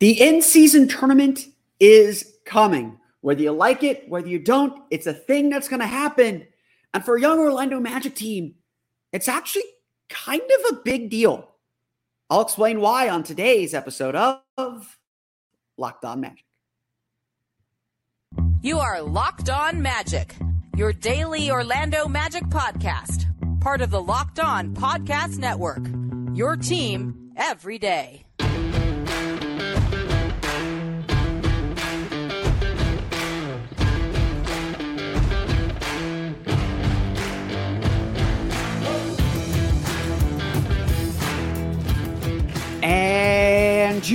The in season tournament is coming. Whether you like it, whether you don't, it's a thing that's going to happen. And for a young Orlando Magic team, it's actually kind of a big deal. I'll explain why on today's episode of Locked On Magic. You are Locked On Magic, your daily Orlando Magic podcast, part of the Locked On Podcast Network. Your team every day.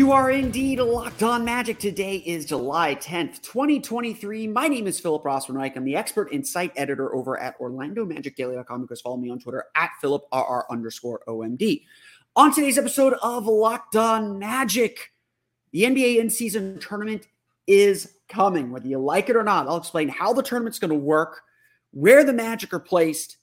You are indeed locked on magic. Today is July 10th, 2023. My name is Philip Rossman-Reich. I'm the expert and site editor over at OrlandoMagicDaily.com. Guys follow me on Twitter at PhilipRR underscore OMD. On today's episode of Locked On Magic, the NBA in season tournament is coming. Whether you like it or not, I'll explain how the tournament's going to work, where the Magic are placed,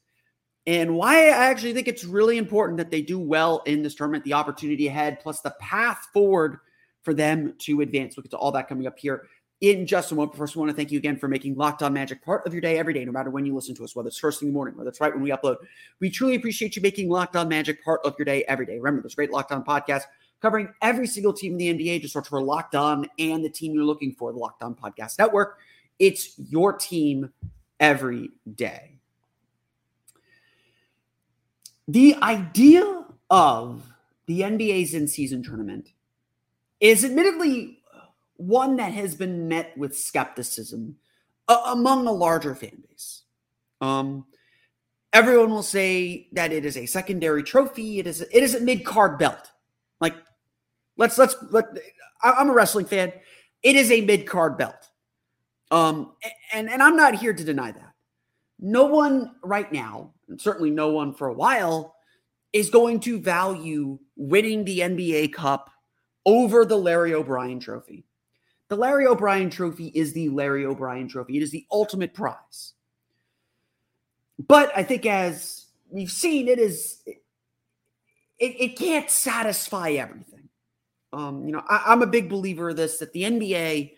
and why I actually think it's really important that they do well in this tournament, the opportunity ahead, plus the path forward for them to advance. We'll get to all that coming up here in just a moment. First, I want to thank you again for making Locked On Magic part of your day every day, no matter when you listen to us, whether it's first thing in the morning, whether it's right when we upload. We truly appreciate you making Locked On Magic part of your day every day. Remember, there's great Locked On podcast covering every single team in the NBA. Just search for Locked On and the team you're looking for, the Locked On Podcast Network. It's your team every day. The idea of the NBA's in season tournament is admittedly one that has been met with skepticism uh, among a larger fan base. Um, everyone will say that it is a secondary trophy. It is it is a mid card belt. Like let's let's let. I'm a wrestling fan. It is a mid card belt. Um, and and I'm not here to deny that. No one right now, and certainly no one for a while, is going to value winning the NBA Cup over the Larry O'Brien Trophy. The Larry O'Brien Trophy is the Larry O'Brien Trophy. It is the ultimate prize. But I think as we've seen, it is it, it can't satisfy everything. Um, you know, I, am a big believer of this that the NBA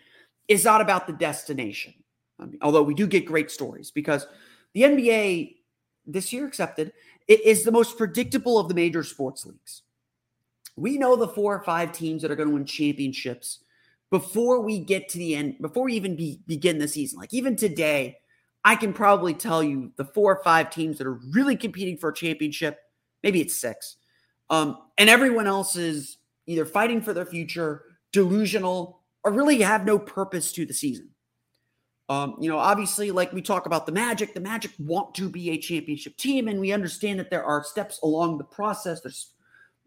is not about the destination. I mean, although we do get great stories because the NBA this year accepted is the most predictable of the major sports leagues. We know the four or five teams that are going to win championships before we get to the end, before we even be, begin the season. Like even today, I can probably tell you the four or five teams that are really competing for a championship. Maybe it's six. Um, and everyone else is either fighting for their future, delusional, or really have no purpose to the season. Um, you know, obviously, like we talk about the Magic, the Magic want to be a championship team, and we understand that there are steps along the process. There's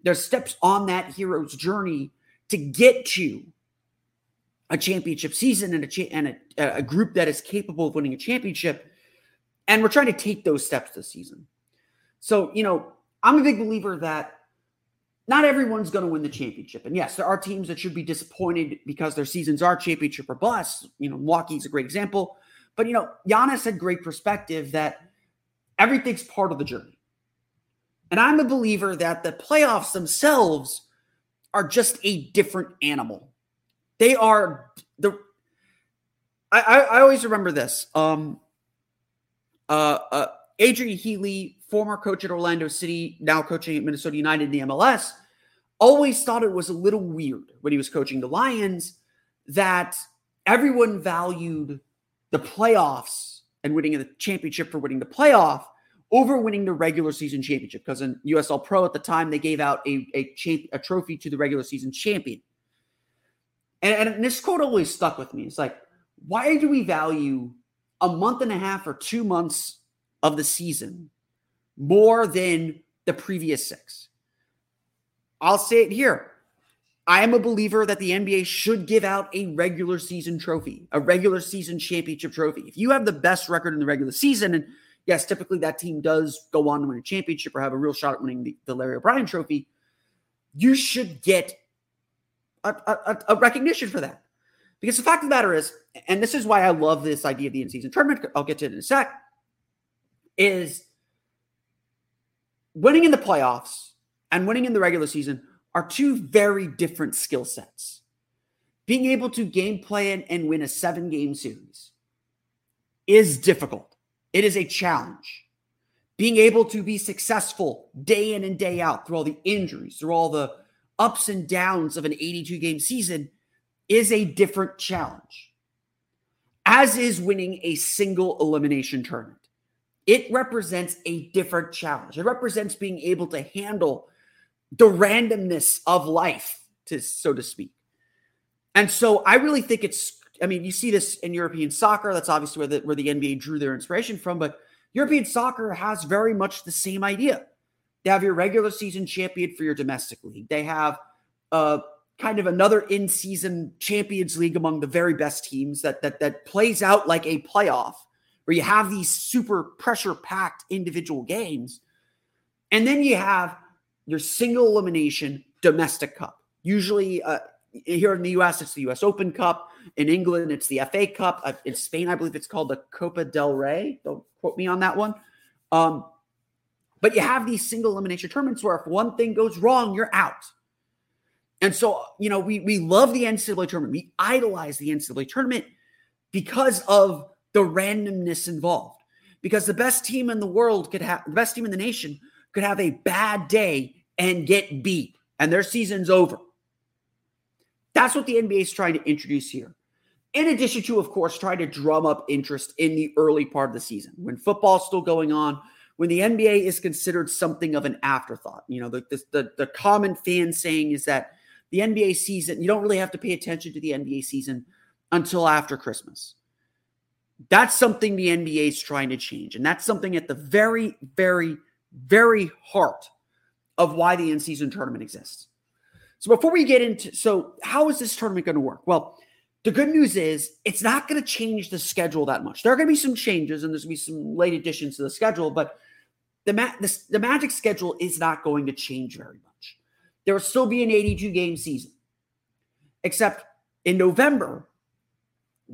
there's steps on that hero's journey to get to a championship season and a cha- and a, a group that is capable of winning a championship. And we're trying to take those steps this season. So, you know, I'm a big believer that not everyone's going to win the championship. And yes, there are teams that should be disappointed because their seasons are championship or bust. You know, Milwaukee's a great example. But, you know, Giannis had great perspective that everything's part of the journey. And I'm a believer that the playoffs themselves are just a different animal. They are the. I, I, I always remember this. Um, uh, uh, Adrian Heath former coach at Orlando City, now coaching at Minnesota United in the MLS, always thought it was a little weird when he was coaching the Lions that everyone valued the playoffs and winning the championship for winning the playoff over winning the regular season championship because in USL Pro at the time they gave out a a, champ, a trophy to the regular season champion. And, and this quote always stuck with me. It's like, why do we value a month and a half or two months of the season more than the previous six. I'll say it here. I am a believer that the NBA should give out a regular season trophy, a regular season championship trophy. If you have the best record in the regular season, and yes, typically that team does go on to win a championship or have a real shot at winning the, the Larry O'Brien trophy, you should get a, a, a, recognition for that. Because the fact of the matter is, and this is why I love this idea of the in season tournament, I'll get to it in a sec, is winning in the playoffs and winning in the regular season are two very different skill sets. Being able to game plan and win a seven game series is difficult, it is a challenge. Being able to be successful day in and day out through all the injuries, through all the ups and downs of an 82 game season is a different challenge, as is winning a single elimination tournament. It represents a different challenge. It represents being able to handle the randomness of life, to so to speak. And so I really think it's, I mean, you see this in European soccer. That's obviously where the, where the NBA drew their inspiration from, but European soccer has very much the same idea. They have your regular season champion for your domestic league. They have uh, kind of another in-season Champions League among the very best teams that that that plays out like a playoff, where you have these super pressure-packed individual games, and then you have your single elimination domestic cup. Usually, uh, here in the U.S., it's the U.S. Open Cup. In England, it's the FA Cup. Uh, in Spain, I believe it's called the Copa del Rey. Don't quote me on that one. Um, but you have these single elimination tournaments where if one thing goes wrong, you're out. And so, you know, we we love the NCAA tournament. We idolize the NCAA tournament because of the randomness involved. Because the best team in the world could have the best team in the nation could have a bad day and get beat, and their season's over. That's what the NBA is trying to introduce here. In addition to, of course, trying to drum up interest in the early part of the season when football's still going on, when the NBA is considered something of an afterthought. You know, the, the, the common fan saying is that the NBA season, you don't really have to pay attention to the NBA season until after Christmas. That's something the NBA is trying to change. And that's something at the very, very, very heart of why the in season tournament exists. So before we get into, so how is this tournament going to work? Well, the good news is it's not going to change the schedule that much. There are going to be some changes and there's going to be some late additions to the schedule, but the, the, the Magic schedule is not going to change very much. There will still be an 82 game season, except in November,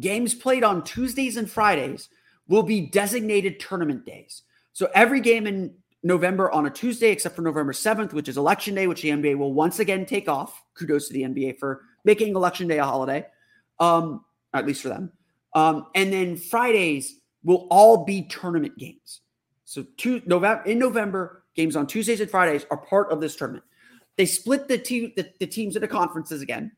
games played on Tuesdays and Fridays will be designated tournament days. So every game in November on a Tuesday, except for November 7th, which is election day, which the NBA will once again take off. Kudos to the NBA for making election day a holiday, um, at least for them. Um, and then Fridays will all be tournament games. So two November in November, games on Tuesdays and Fridays are part of this tournament. They split the, te- the, the teams into conferences again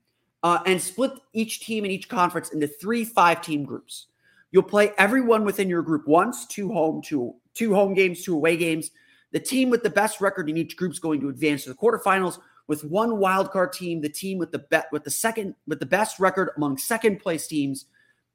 uh, and split each team in each conference into three five team groups. You'll play everyone within your group once, two home, two two home games, two away games. The team with the best record in each group is going to advance to the quarterfinals with one wildcard team. The team with the bet with the second with the best record among second place teams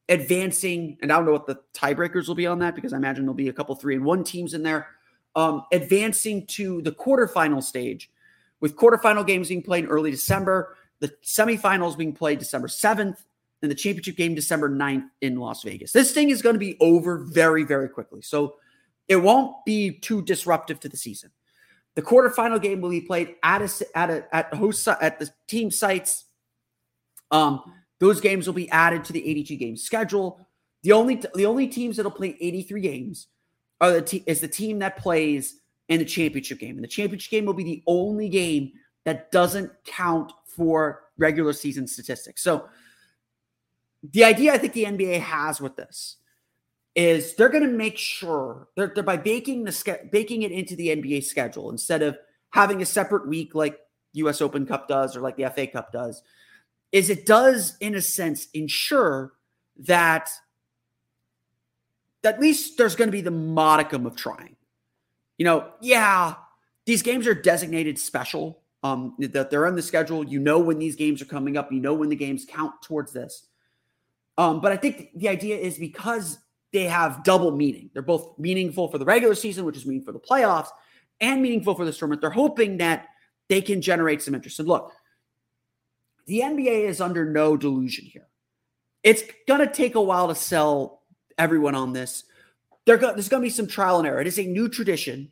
advancing, and I don't know what the tiebreakers will be on that because I imagine there'll be a couple three and one teams in there, um, advancing to the quarterfinal stage, with quarterfinal games being played in early December, the semifinals being played December 7th, and the championship game December 9th in Las Vegas. This thing is going to be over very, very quickly. So it won't be too disruptive to the season. The quarterfinal game will be played at a, at a, at host at the team sites. Um, those games will be added to the 82 game schedule. The only the only teams that'll play 83 games are the te- is the team that plays in the championship game. And the championship game will be the only game that doesn't count for regular season statistics. So the idea I think the NBA has with this is they're going to make sure they're, they're by baking the baking it into the NBA schedule instead of having a separate week like US Open Cup does or like the FA Cup does is it does, in a sense, ensure that at least there's going to be the modicum of trying. You know, yeah, these games are designated special. Um, that they're on the schedule. You know when these games are coming up. You know when the games count towards this. Um, but I think the idea is because they have double meaning. They're both meaningful for the regular season, which is meaningful for the playoffs, and meaningful for this tournament. They're hoping that they can generate some interest. And look, the NBA is under no delusion here. It's going to take a while to sell everyone on this. Go- there's going to be some trial and error. It is a new tradition.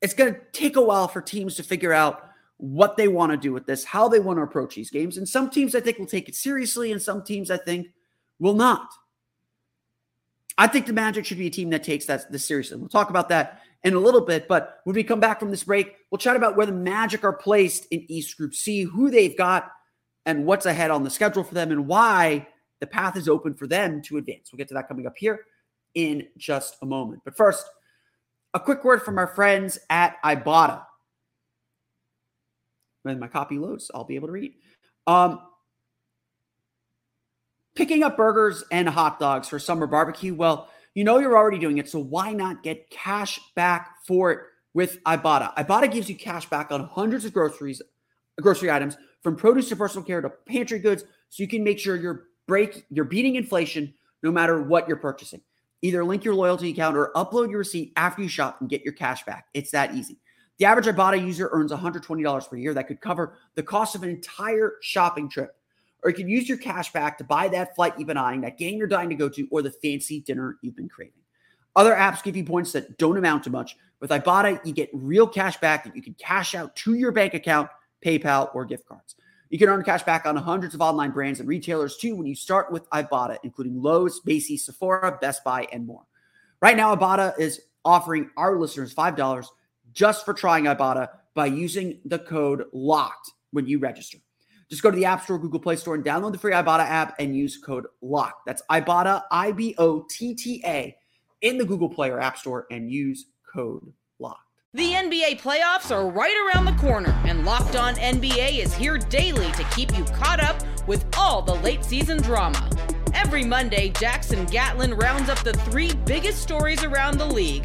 It's going to take a while for teams to figure out what they want to do with this, how they want to approach these games. And some teams I think will take it seriously, and some teams I think will not. I think the Magic should be a team that takes that this seriously. We'll talk about that in a little bit. But when we come back from this break, we'll chat about where the Magic are placed in East Group C, who they've got, and what's ahead on the schedule for them, and why the path is open for them to advance. We'll get to that coming up here in just a moment. But first, a quick word from our friends at Ibotta. When my copy loads, I'll be able to read. Um, picking up burgers and hot dogs for summer barbecue. Well, you know you're already doing it, so why not get cash back for it with Ibotta? Ibotta gives you cash back on hundreds of groceries, grocery items, from produce to personal care to pantry goods, so you can make sure you're break you're beating inflation no matter what you're purchasing. Either link your loyalty account or upload your receipt after you shop and get your cash back. It's that easy. The average Ibotta user earns $120 per year. That could cover the cost of an entire shopping trip. Or you can use your cash back to buy that flight you've been eyeing, that game you're dying to go to, or the fancy dinner you've been craving. Other apps give you points that don't amount to much. With Ibotta, you get real cash back that you can cash out to your bank account, PayPal, or gift cards. You can earn cash back on hundreds of online brands and retailers too when you start with Ibotta, including Lowe's, Macy's, Sephora, Best Buy, and more. Right now, Ibotta is offering our listeners $5 just for trying Ibotta by using the code LOCKED when you register. Just go to the App Store, Google Play Store, and download the free Ibotta app and use code LOCK. That's Ibotta, I B O T T A, in the Google Play or App Store and use code LOCK. The NBA playoffs are right around the corner, and Locked On NBA is here daily to keep you caught up with all the late season drama. Every Monday, Jackson Gatlin rounds up the three biggest stories around the league,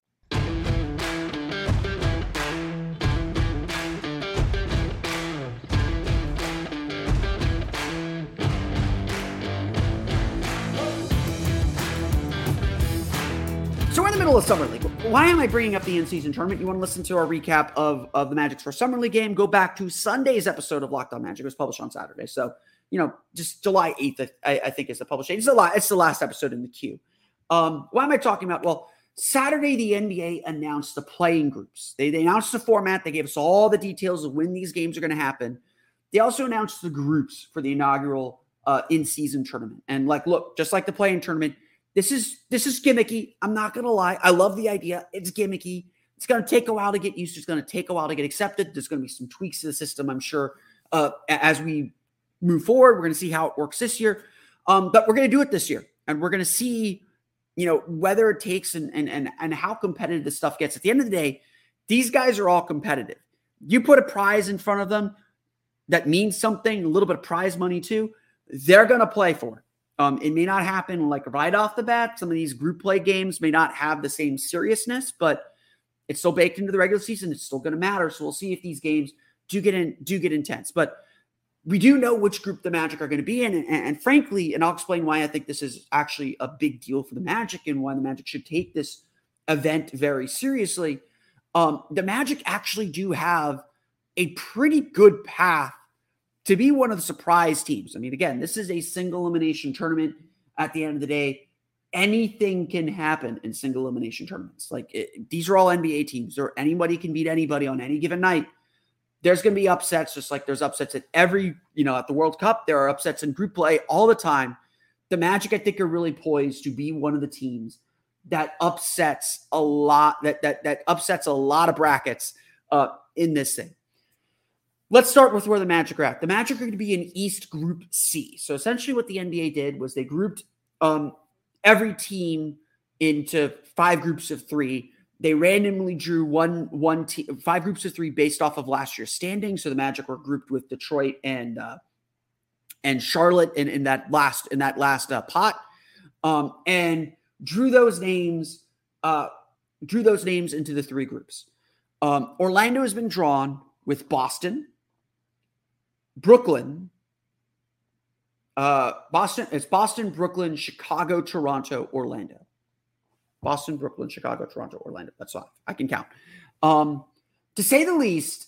In the middle of Summer League. Why am I bringing up the in-season tournament? You want to listen to our recap of, of the Magic's first Summer League game? Go back to Sunday's episode of Locked On Magic. It was published on Saturday. So, you know, just July 8th, I, I think is the published date. It's the, last, it's the last episode in the queue. Um, why am I talking about? Well, Saturday, the NBA announced the playing groups. They, they announced the format. They gave us all the details of when these games are going to happen. They also announced the groups for the inaugural uh, in-season tournament. And like, look, just like the play-in tournament – this is this is gimmicky. I'm not gonna lie. I love the idea. It's gimmicky. It's gonna take a while to get used. It's gonna take a while to get accepted. There's gonna be some tweaks to the system, I'm sure. Uh, as we move forward, we're gonna see how it works this year. Um, but we're gonna do it this year, and we're gonna see, you know, whether it takes and and and and how competitive this stuff gets. At the end of the day, these guys are all competitive. You put a prize in front of them that means something, a little bit of prize money too. They're gonna play for it. Um, it may not happen like right off the bat. Some of these group play games may not have the same seriousness, but it's still baked into the regular season. It's still going to matter. So we'll see if these games do get in, do get intense. But we do know which group the Magic are going to be in, and, and frankly, and I'll explain why I think this is actually a big deal for the Magic and why the Magic should take this event very seriously. Um, the Magic actually do have a pretty good path to be one of the surprise teams. I mean, again, this is a single elimination tournament. At the end of the day, anything can happen in single elimination tournaments. Like it, these are all NBA teams, or anybody can beat anybody on any given night. There's going to be upsets, just like there's upsets at every, you know, at the World Cup. There are upsets in group play all the time. The Magic, I think, are really poised to be one of the teams that upsets a lot. That that that upsets a lot of brackets uh, in this thing. Let's start with where the Magic are at. The Magic are going to be in East Group C. So essentially, what the NBA did was they grouped um, every team into five groups of three. They randomly drew one one team, five groups of three based off of last year's standing. So the Magic were grouped with Detroit and uh, and Charlotte in, in that last in that last uh, pot, um, and drew those names uh, drew those names into the three groups. Um, Orlando has been drawn with Boston, Brooklyn, uh, Boston. It's Boston, Brooklyn, Chicago, Toronto, Orlando. Boston, Brooklyn, Chicago, Toronto, Orlando. That's five. I can count. Um, to say the least,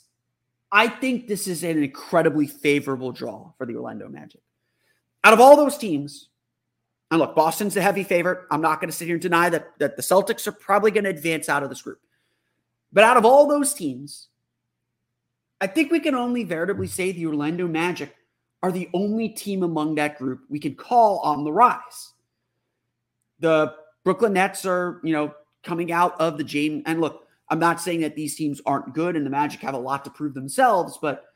I think this is an incredibly favorable draw for the Orlando Magic. Out of all those teams, and look, Boston's the heavy favorite. I'm not going to sit here and deny that, that the Celtics are probably going to advance out of this group. But out of all those teams, I think we can only veritably say the Orlando Magic are the only team among that group we can call on the rise. The Brooklyn Nets are, you know, coming out of the James. And look, I'm not saying that these teams aren't good and the Magic have a lot to prove themselves, but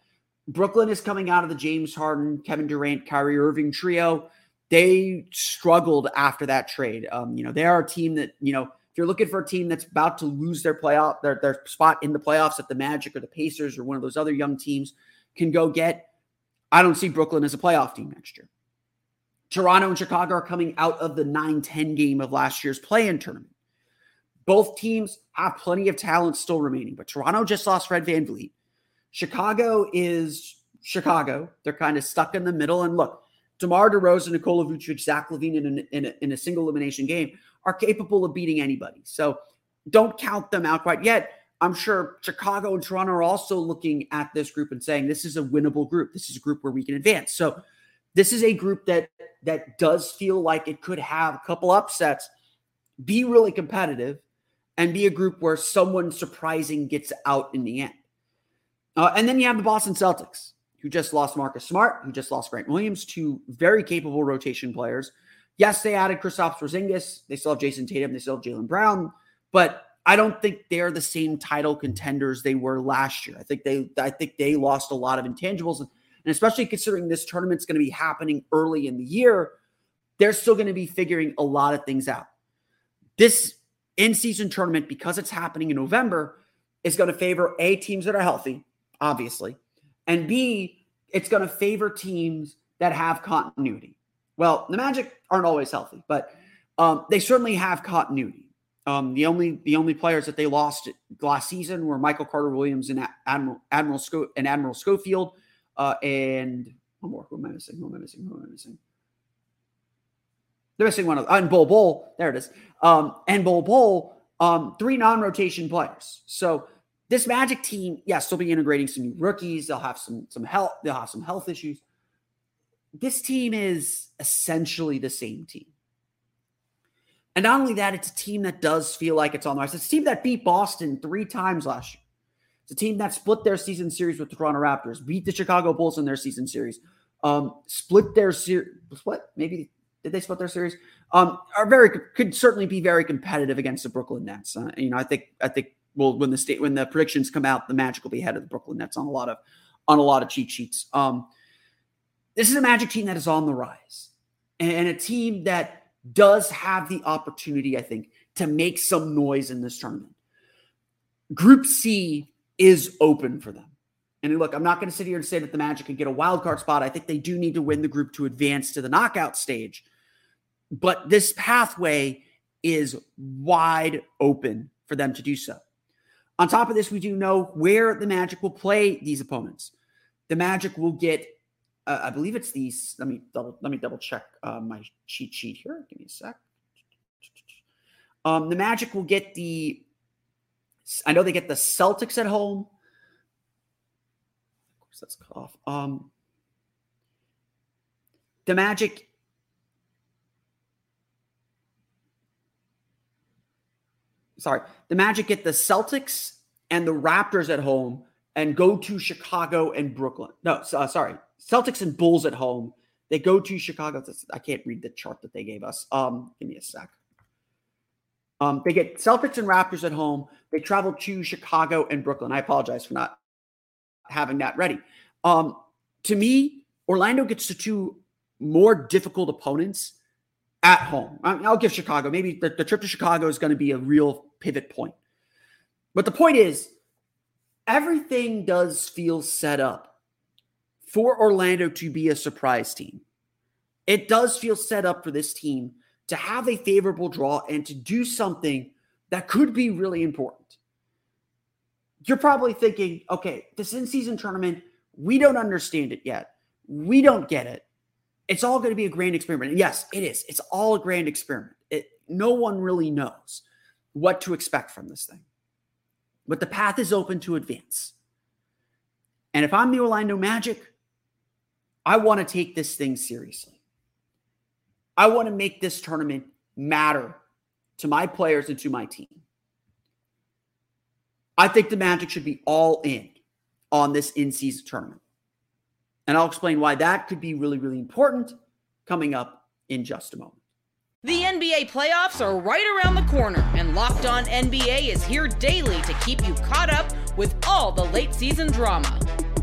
Brooklyn is coming out of the James Harden, Kevin Durant, Kyrie Irving trio. They struggled after that trade. Um, you know, they are a team that, you know, you're looking for a team that's about to lose their playoff, their, their spot in the playoffs that the Magic or the Pacers or one of those other young teams can go get, I don't see Brooklyn as a playoff team next year. Toronto and Chicago are coming out of the 9 10 game of last year's play in tournament. Both teams have plenty of talent still remaining, but Toronto just lost Fred VanVleet. Chicago is Chicago. They're kind of stuck in the middle. And look, DeMar DeRozan, Nikola Vucevic, Zach LaVine in, in, a, in a single elimination game are capable of beating anybody. So don't count them out quite yet. I'm sure Chicago and Toronto are also looking at this group and saying this is a winnable group. This is a group where we can advance. So this is a group that that does feel like it could have a couple upsets, be really competitive, and be a group where someone surprising gets out in the end. Uh, and then you have the Boston Celtics, who just lost Marcus Smart, who just lost Grant Williams, two very capable rotation players. Yes, they added Kristaps Porzingis. They still have Jayson Tatum. They still have Jaylen Brown, but I don't think they're the same title contenders they were last year. I think they, I think they lost a lot of intangibles, and especially considering this tournament's going to be happening early in the year, they're still going to be figuring a lot of things out. This in-season tournament, because it's happening in November, is going to favor a teams that are healthy obviously. And B, it's going to favor teams that have continuity. Well, the Magic aren't always healthy, but um, they certainly have continuity. Um, the only the only players that they lost last season were Michael Carter Williams and Admiral Admiral and Admiral Schofield, uh, and one more. Who am I missing? Who am I missing? Who am I missing? They're missing one of and Bol Bol. There it is. Um, and Bol Bol. Um, three non-rotation players. So this Magic team, yes, they'll be integrating some new rookies. They'll have some some health. They'll have some health issues. This team is essentially the same team. And not only that, it's a team that does feel like it's on the rise. It's a team that beat Boston three times last year. It's a team that split their season series with the Toronto Raptors, beat the Chicago Bulls in their season series, um, split their series. Split? Maybe did they split their series? Um, are very could certainly be very competitive against the Brooklyn Nets. Uh, you know, I think I think well, when the state when the predictions come out, the Magic will be ahead of the Brooklyn Nets on a lot of on a lot of cheat sheets. Um, this is a Magic team that is on the rise, and a team that does have the opportunity, I think, to make some noise in this tournament. Group C is open for them. And look, I'm not going to sit here and say that the Magic can get a wild card spot. I think they do need to win the group to advance to the knockout stage. But this pathway is wide open for them to do so. On top of this, we do know where the Magic will play these opponents. The Magic will get, uh, I believe it's these. Let me double. Let me double check uh, my cheat sheet here. Give me a sec. Um, the Magic will get the. I know they get the Celtics at home. Of course, that's off. Um, the Magic sorry, the Magic get the Celtics and the Raptors at home and go to Chicago and Brooklyn. No, uh, sorry, Celtics and Bulls at home. They go to Chicago. I can't read the chart that they gave us. Um, give me a sec. Um, they get Celtics and Raptors at home. They travel to Chicago and Brooklyn. I apologize for not having that ready. Um, to me, Orlando gets to two more difficult opponents at home. I'll give Chicago. Maybe the, the trip to Chicago is going to be a real pivot point. But the point is, everything does feel set up for Orlando to be a surprise team. It does feel set up for this team to have a favorable draw and to do something that could be really important. You're probably thinking, okay, this in season tournament, We don't understand it yet. We don't get it. It's all going to be a grand experiment. And yes, it is. It's all a grand experiment. It, no one really knows what to expect from this thing. But the path is open to advance. And if I'm the Orlando Magic, I want to take this thing seriously. I want to make this tournament matter to my players and to my team. I think the Magic should be all in on this in season tournament. And I'll explain why that could be really, really important coming up in just a moment. The NBA playoffs are right around the corner, and Locked On NBA is here daily to keep you caught up with all the late season drama.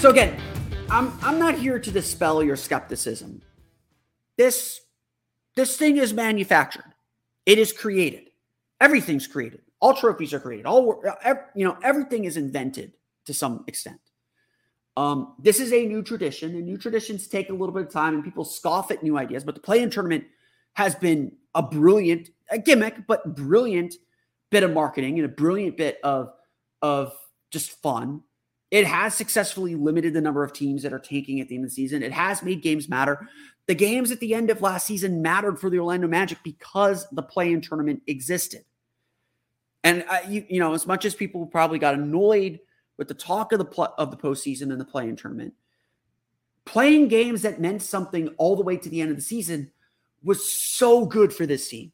So again, I'm I'm not here to dispel your skepticism. This this thing is manufactured. It is created. Everything's created. All trophies are created. All you know, everything is invented to some extent. Um, this is a new tradition, and new traditions take a little bit of time, and people scoff at new ideas. But the play-in tournament has been a brilliant, a gimmick, but brilliant bit of marketing and a brilliant bit of of just fun. It has successfully limited the number of teams that are tanking at the end of the season. It has made games matter. The games at the end of last season mattered for the Orlando Magic because the play-in tournament existed. And uh, you, you know, as much as people probably got annoyed with the talk of the pl- of the postseason and the play-in tournament, playing games that meant something all the way to the end of the season was so good for this team.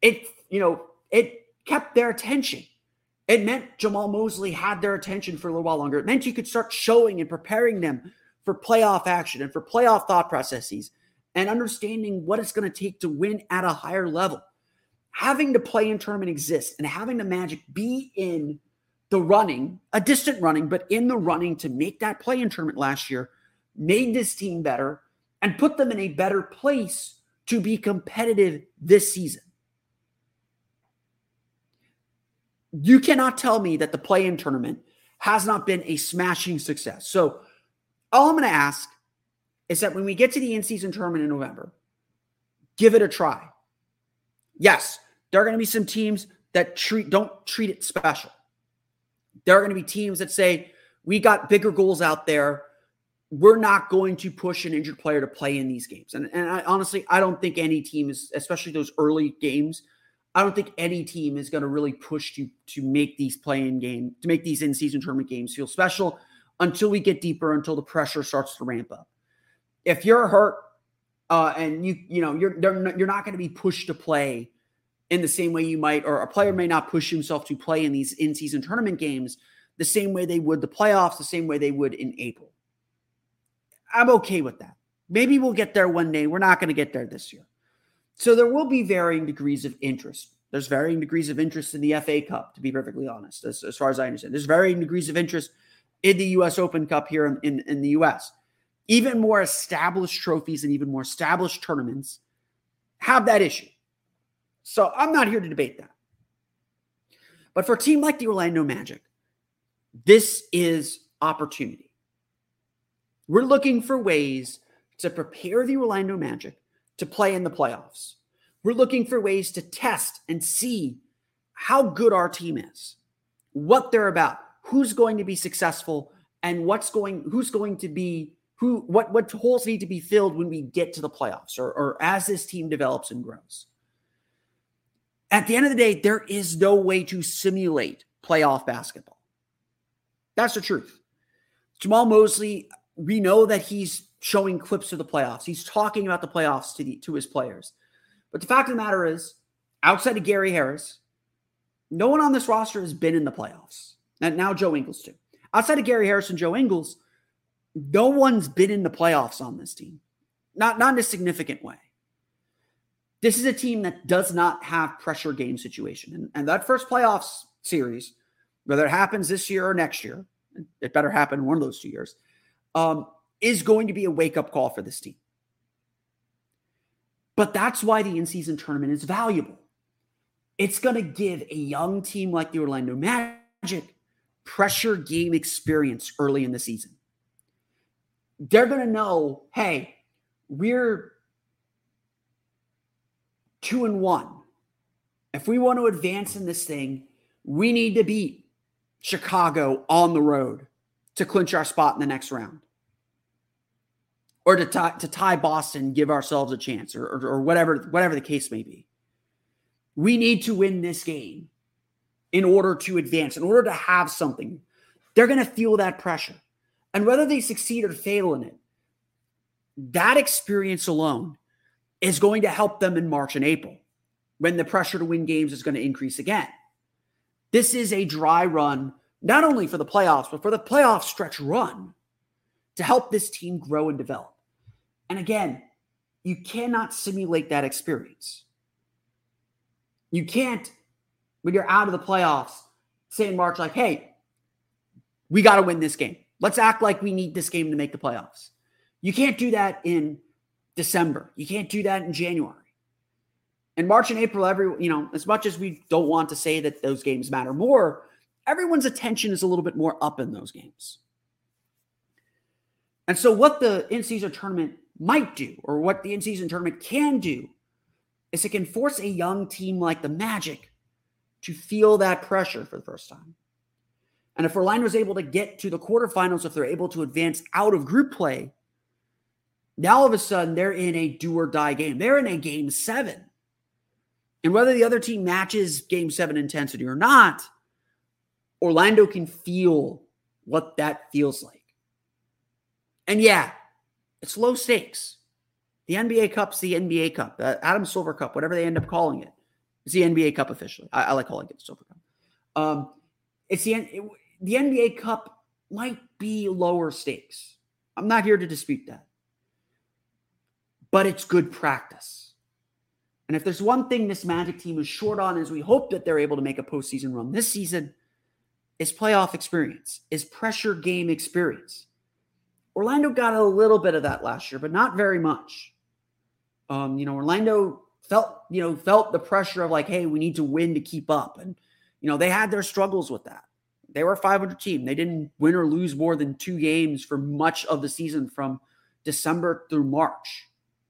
It, you know, it kept their attention. It meant Jamahl Mosley had their attention for a little while longer. It meant you could start showing and preparing them for playoff action and for playoff thought processes and understanding what it's going to take to win at a higher level. Having the play-in tournament exist and having the Magic be in the running, a distant running, but in the running to make that play-in tournament last year made this team better and put them in a better place to be competitive this season. You cannot tell me that the play-in tournament has not been a smashing success. So all I'm going to ask is that when we get to the in-season tournament in November, give it a try. Yes, there are going to be some teams that treat don't treat it special. There are going to be teams that say we got bigger goals out there. We're not going to push an injured player to play in these games. And, and I, honestly, I don't think any team is, especially those early games, I don't think any team is going to really push you to make these play-in game, to make these in-season tournament games feel special until we get deeper, until the pressure starts to ramp up. If you're hurt uh, and you you know you're you're not going to be pushed to play in the same way you might, or a player may not push himself to play in these in-season tournament games the same way they would the playoffs, the same way they would in April. I'm okay with that. Maybe we'll get there one day. We're not going to get there this year. So there will be varying degrees of interest. There's varying degrees of interest in the FA Cup, to be perfectly honest, as, as far as I understand. There's varying degrees of interest in the US Open Cup here in, in, in the US. Even more established trophies and even more established tournaments have that issue. So I'm not here to debate that. But for a team like the Orlando Magic, this is opportunity. We're looking for ways to prepare the Orlando Magic to play in the playoffs. We're looking for ways to test and see how good our team is, what they're about, who's going to be successful, and what's going, who's going to be, who, what, what holes need to be filled when we get to the playoffs or, or as this team develops and grows. At the end of the day, there is no way to simulate playoff basketball. That's the truth. Jamahl Mosley, we know that he's showing clips of the playoffs. He's talking about the playoffs to the to his players. But the fact of the matter is, outside of Gary Harris, no one on this roster has been in the playoffs. And now Joe Ingles too. Outside of Gary Harris and Joe Ingles, no one's been in the playoffs on this team. Not not in a significant way. this is a team that does not have pressure game situation. And, and that first playoffs series, whether it happens this year or next year, it better happen one of those two years, um, is going to be a wake up call for this team. But that's why the in season tournament is valuable. It's going to give a young team like the Orlando Magic pressure game experience early in the season. They're going to know hey, we're two and one. If we want to advance in this thing, we need to beat Chicago on the road to clinch our spot in the next round. Or to tie, to tie Boston, give ourselves a chance, or, or, or whatever, whatever the case may be. We need to win this game in order to advance, in order to have something. They're going to feel that pressure. And whether they succeed or fail in it, that experience alone is going to help them in March and April when the pressure to win games is going to increase again. This is a dry run, not only for the playoffs, but for the playoff stretch run to help this team grow and develop. And again, you cannot simulate that experience. You can't, when you're out of the playoffs, say in March, like, hey, we got to win this game. Let's act like we need this game to make the playoffs. You can't do that in December. You can't do that in January. In March and April, every you know, as much as we don't want to say that those games matter more, everyone's attention is a little bit more up in those games. And so, what the in-season tournament might do, or what the in-season tournament can do, is it can force a young team like the Magic to feel that pressure for the first time. And if Orlando is able to get to the quarterfinals, if they're able to advance out of group play, now all of a sudden they're in a do or die game. They're in a game seven. And whether the other team matches game seven intensity or not, Orlando can feel what that feels like. And yeah, it's low stakes. The NBA Cup's the NBA Cup, the Adam Silver Cup, whatever they end up calling it. It's the NBA Cup officially. I, I like calling it the Silver Cup. Um, it's the it, the NBA Cup might be lower stakes. I'm not here to dispute that, but it's good practice. And if there's one thing this Magic team is short on, is we hope that they're able to make a postseason run this season, is playoff experience, is pressure game experience. Orlando got a little bit of that last year, but not very much. Um, you know, Orlando felt, you know, felt the pressure of like, hey, we need to win to keep up. And, you know, they had their struggles with that. They were a 500 team. They didn't win or lose more than two games for much of the season from December through March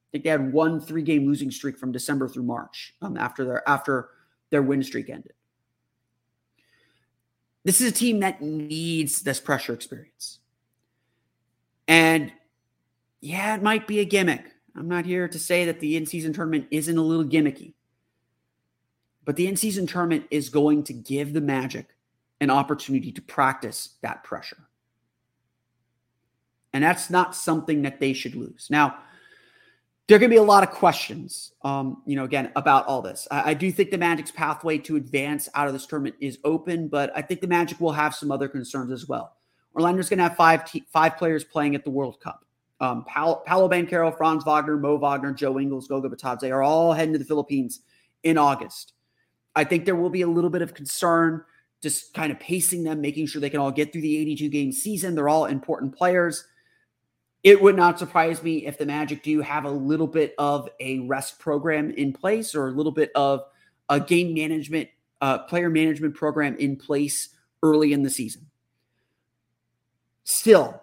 I think they had one three game losing streak from December through March um, after their after their win streak ended. This is a team that needs this pressure experience. And yeah, it might be a gimmick. I'm not here to say that the in season tournament isn't a little gimmicky. But the in season tournament is going to give the Magic an opportunity to practice that pressure. And that's not something that they should lose. Now, there going to be a lot of questions, um, you know, again, about all this. I, I, do think the Magic's pathway to advance out of this tournament is open, but I think the Magic will have some other concerns as well. Orlando's going to have five five players playing at the World Cup. Um, Paolo, Paolo Banchero, Franz Wagner, Mo Wagner, Joe Ingles, Goga Bitadze are all heading to the Philippines in August. I think there will be a little bit of concern just kind of pacing them, making sure they can all get through the 82 game season. They're all important players. It would not surprise me if the Magic do have a little bit of a rest program in place or a little bit of a game management, uh, player management program in place early in the season. Still,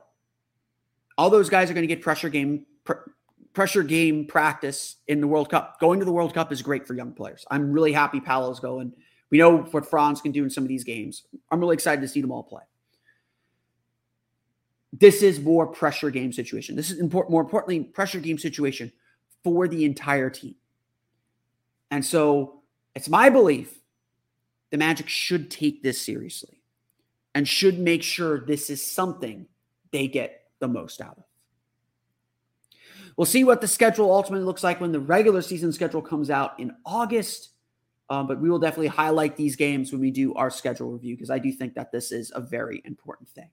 all those guys are going to get pressure game pr- pressure game practice in the World Cup. Going to the World Cup is great for young players. I'm really happy Paolo's going. We know what Franz can do in some of these games. I'm really excited to see them all play this is more pressure game situation. This is important, more importantly, pressure game situation for the entire team. And so it's my belief the Magic should take this seriously and should make sure this is something they get the most out of. We'll see what the schedule ultimately looks like when the regular season schedule comes out in August. Um, but we will definitely highlight these games when we do our schedule review because I do think that this is a very important thing.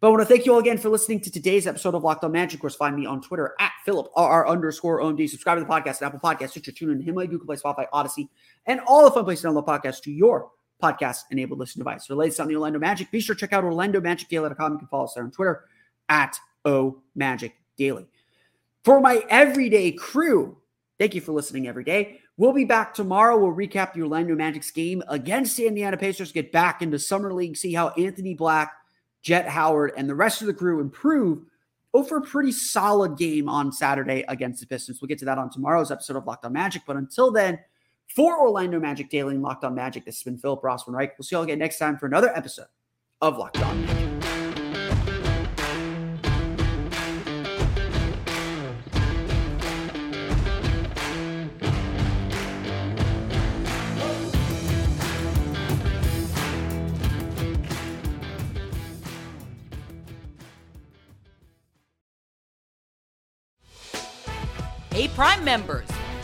But I want to thank you all again for listening to today's episode of Locked On Magic. Of course, find me on Twitter at Philip RR underscore OMD. Subscribe to the podcast at Apple Podcasts, Stitcher, TuneIn, Himalaya, Google Play, Spotify, Odyssey, and all the fun places to download podcasts to your podcast-enabled listen device. For the latest on the Orlando Magic, be sure to check out OrlandoMagicDaily.com. You can follow us there on Twitter at O Magic Daily. For my everyday crew, thank you for listening every day. We'll be back tomorrow. We'll recap the Orlando Magic's game against the Indiana Pacers, get back into Summer League, see how Anthony Black, Jett Howard, and the rest of the crew improve over a pretty solid game on Saturday against the Pistons. We'll get to that on tomorrow's episode of Locked on Magic. But until then, for Orlando Magic Daily and Locked on Magic, this has been Philip Rossman Reich. We'll see you all again next time for another episode of Locked on. Hey, Prime members,